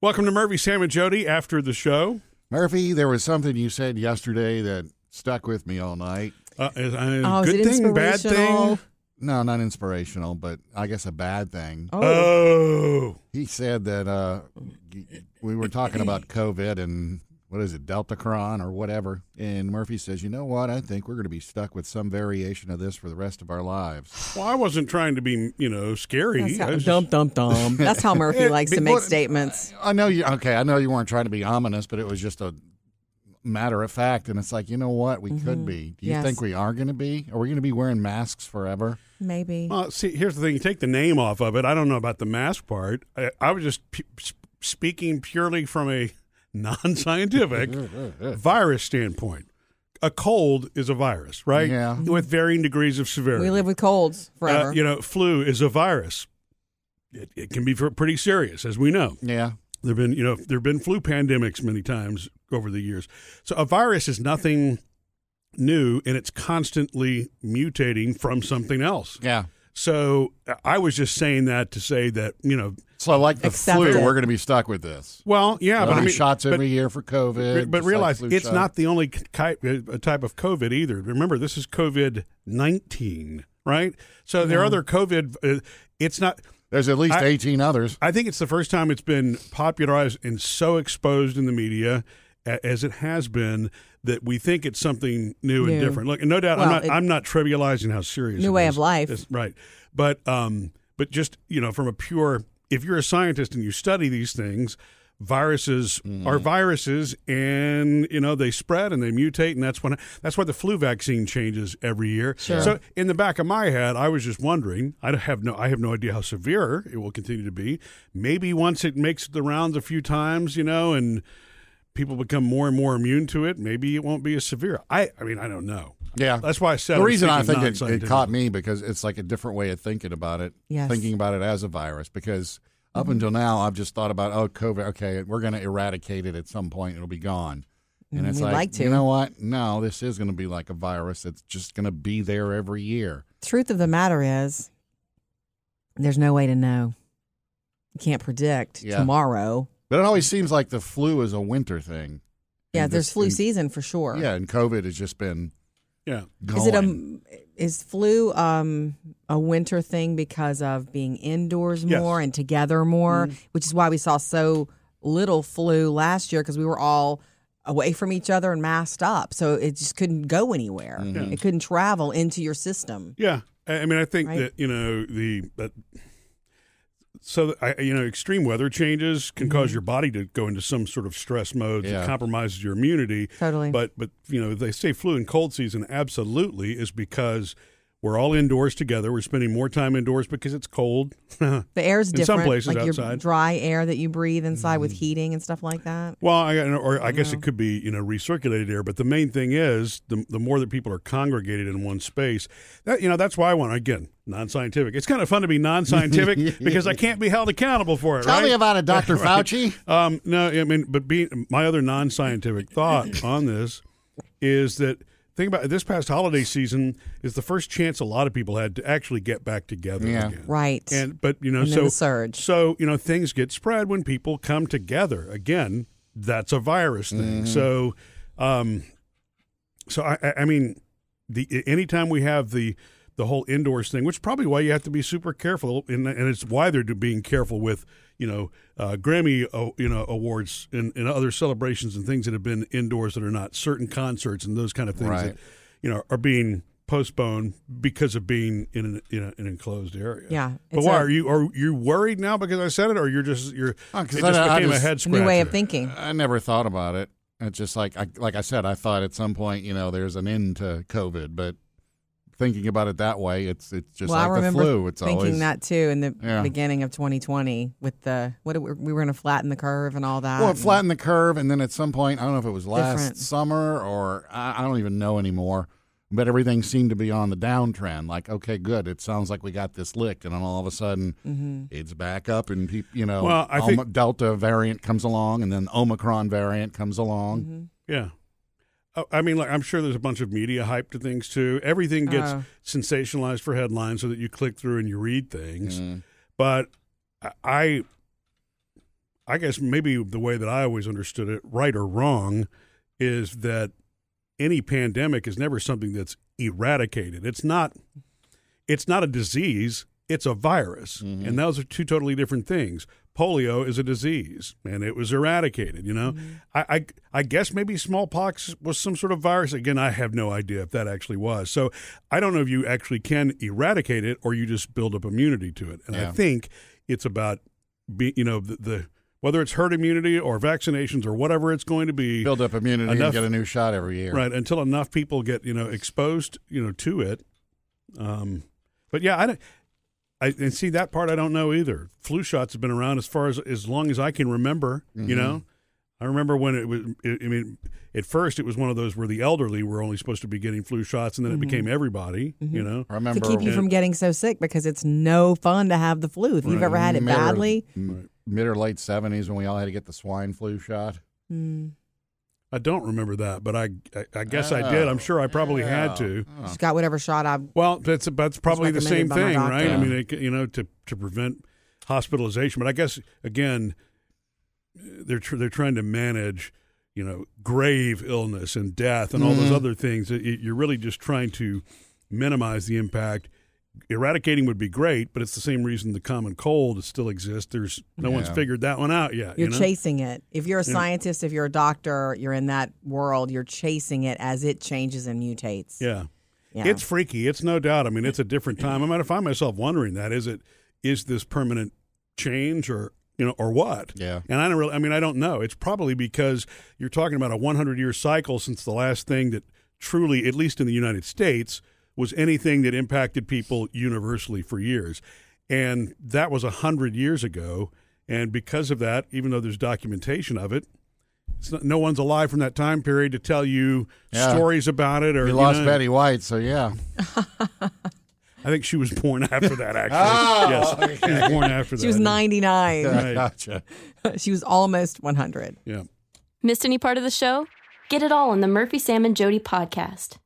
Welcome to Murphy, Sam, and Jody after the show. Murphy, there was something you said yesterday that stuck with me all night. Uh, is- uh, Oh, is good it thing, bad thing? No, not inspirational, but I guess a bad thing. Oh, Oh, He said that uh, we were talking about COVID and what is it, Delta Deltacron or whatever. And Murphy says, you know what? I think we're going to be stuck with some variation of this for the rest of our lives. well, I wasn't trying to be, you know, scary. that's I how, was dum just- dum dum. That's how Murphy It- likes to make what- statements. I know you. Okay, I know you weren't trying to be ominous, but it was just a matter of fact. And it's like, you know what? We could mm-hmm. be. Do you Yes. think we are going to be? Are we going to be wearing masks forever? Maybe. Well, see, here's the thing: you take the name off of it. I don't know about the mask part. I, I was just p- speaking purely from a non-scientific virus standpoint. A cold is a virus, right? Yeah. With varying degrees of severity. we live with colds forever. Uh, you know, flu is a virus. It, it can be pretty serious, as we know. Yeah. There've been, you know, there've been flu pandemics many times over the years. So a virus is nothing new, and it's constantly mutating from something else. Yeah. So I was just saying that to say that, you know, So, I like the flu, it. we're going to be stuck with this. well, yeah, How but I many mean, shots but- every year for COVID. But just like realize it's shot. not the only uh, type of COVID either. Remember, this is COVID nineteen, right? So there are other COVID. Uh, it's not. There's at least I- 18 others. I think it's the first time it's been popularized and so exposed in the media as it has been that we think it's something new, and different. Look, no doubt, I'm not. it- I'm not trivializing how serious New it way is. of life. It's- right? But um, but just you know, from a pure, if you're a scientist and you study these things. Viruses Mm-hmm. are viruses, and you know they spread and they mutate, and that's when that's why the flu vaccine changes every year. Sure. So in the back of my head, I was just wondering. I have no, I have no idea how severe it will continue to be. Maybe once it makes the rounds a few times, you know, and people become more and more immune to it, maybe it won't be as severe. I, I mean, I don't know. Yeah. That's why I said the was reason I think it, it caught me because it's like a different way of thinking about it. Yes. Thinking about it as a virus because Mm-hmm. up until now I've just thought about oh COVID okay we're going to eradicate it at some point it'll be gone. And it's Mm, We'd like, like to. you know what? No, this is going to be like a virus. It's just going to be there every year. Truth of the matter is, there's no way to know. You can't predict Yeah. tomorrow. But it always seems like the flu is a winter thing. Yeah, And there's this- flu and- season for sure. Yeah, and COVID has just been Yeah. going. Is it a is flu um, a winter thing because of being indoors Yes. more and together more, which is why we saw so little flu last year because we were all away from each other and masked up, so it just couldn't go anywhere. It couldn't travel into your system. Yeah, I I mean, I think Right. that you know the that. So I, you know, extreme weather changes can Mm-hmm. cause your body to go into some sort of stress mode Yeah. that compromises your immunity. Totally. But but you know, they say flu and cold season absolutely is because we're all indoors together. We're spending more time indoors because it's cold. The air's In some different, places like your outside. Mm-hmm. dry air that you breathe inside with heating and stuff like that. Well, I, or I guess it could be you know recirculated air, but the main thing is the the more that people are congregated in one space, that you know that's why I want again non-scientific. It's kind of fun to be non-scientific because I can't be held accountable for it. Tell right? me about it, Dr. Right. Fauci. Um, no, I mean, but being my other non-scientific thought on this is that think about it, this past holiday season is the first chance a lot of people had to actually get back together Yeah. again. Right. And but you know, And so the surge. So you know, things get spread when people come together. Again, that's a virus thing. Mm-hmm. So, um, so I, I- I mean, the anytime we have the the whole indoors thing, which is probably why you have to be super careful, and, and it's why they're being careful with you know uh, Grammy uh, you know awards and, and other celebrations and things that have been indoors that are not certain concerts and those kind of things Right. that you know are being postponed because of being in an, in a, an enclosed area. Yeah, But why a- are you are you worried now because I said it, or you're just you're Oh, it 'cause just I- I became a head It's new way of thinking. I never thought about it. It's just like I, like I said, I thought at some point, you know, there's an end to COVID, but thinking about it that way, it's it's just well, I like the flu. It's thinking always that too in the Yeah. beginning of 2020 with the what we we were going to flatten the curve and all that. well, it and- flattened the curve, and then at some point, I don't know if it was last Different. summer or I, I don't even know anymore. But everything seemed to be on the downtrend. Like, okay, good. It sounds like we got this licked, and then all of a sudden, Mm-hmm. it's back up, and peop you know, Well, I Oma- think- Delta variant comes along, and then Omicron variant comes along. Mm-hmm. Yeah. Oh, I mean, like I'm sure there's a bunch of media hype to things too. Everything gets Oh. sensationalized for headlines so that you click through and you read things. Mm. But I, I guess maybe the way that I always understood it, right or wrong, is that any pandemic is never something that's eradicated. It's not. It's not a disease. It's a virus, Mm-hmm. and those are two totally different things. Polio is a disease, and it was eradicated. You know, Mm-hmm. I, I I guess maybe smallpox was some sort of virus. Again, I have no idea if that actually was. So I don't know if you actually can eradicate it or you just build up immunity to it. And I think it's about be you know the, the whether it's herd immunity or vaccinations or whatever it's going to be Build up immunity Enough- and get a new shot every year. right until enough people get you know exposed you know to it um but yeah i don't I, and see that part I don't know either. Flu shots have been around as far as as long as I can remember. You mm-hmm. know, I remember when it was. It, I mean, at first it was one of those where the elderly were only supposed to be getting flu shots, and then it mm-hmm. became everybody. Mm-hmm. You know, I remember to keep you from getting so sick because it's no fun to have the flu. If you've ever had it Mid or- badly, m- mid or late seventies when we all had to get the swine flu shot. mm, I don't remember that, but I I, I guess I did. I'm sure I probably had to. Oh. just got whatever shot I. Well, that's that's probably the same recommended by my thing, right? doctor. I mean, it, you know, to to prevent hospitalization, but I guess again, they're tr- they're trying to manage, you know, grave illness and death and all those Mhm. other things. It- it- You're really just trying to minimize the impact. Eradicating would be great, but it's the same reason the common cold still exists. There's no one's figured that one out yet. You're you know? chasing it. If you're a Yeah. scientist, if you're a doctor, you're in that world. You're chasing it as it changes and mutates. Yeah. Yeah. It's freaky. It's no doubt. I mean, it's a different time. I might find myself wondering that is it is this permanent change or you know or what? Yeah. And I don't really. I mean, I don't know. It's probably because you're talking about a 100 year cycle since the last thing that truly, at least in the United States, was anything that impacted people universally for years, and that was a hundred years ago. And because of that, even though there's documentation of it. It's not, no one's alive from that time period to tell you Yeah. stories about it. Or We you lost know. Betty White, so yeah. I think she was born after that. Actually, Oh, yes, she was born after that. She was 99. Right. gotcha. she was almost 100. Yeah. Missed any part of the show? Get it all on the Murphy, Sam, and Jody podcast.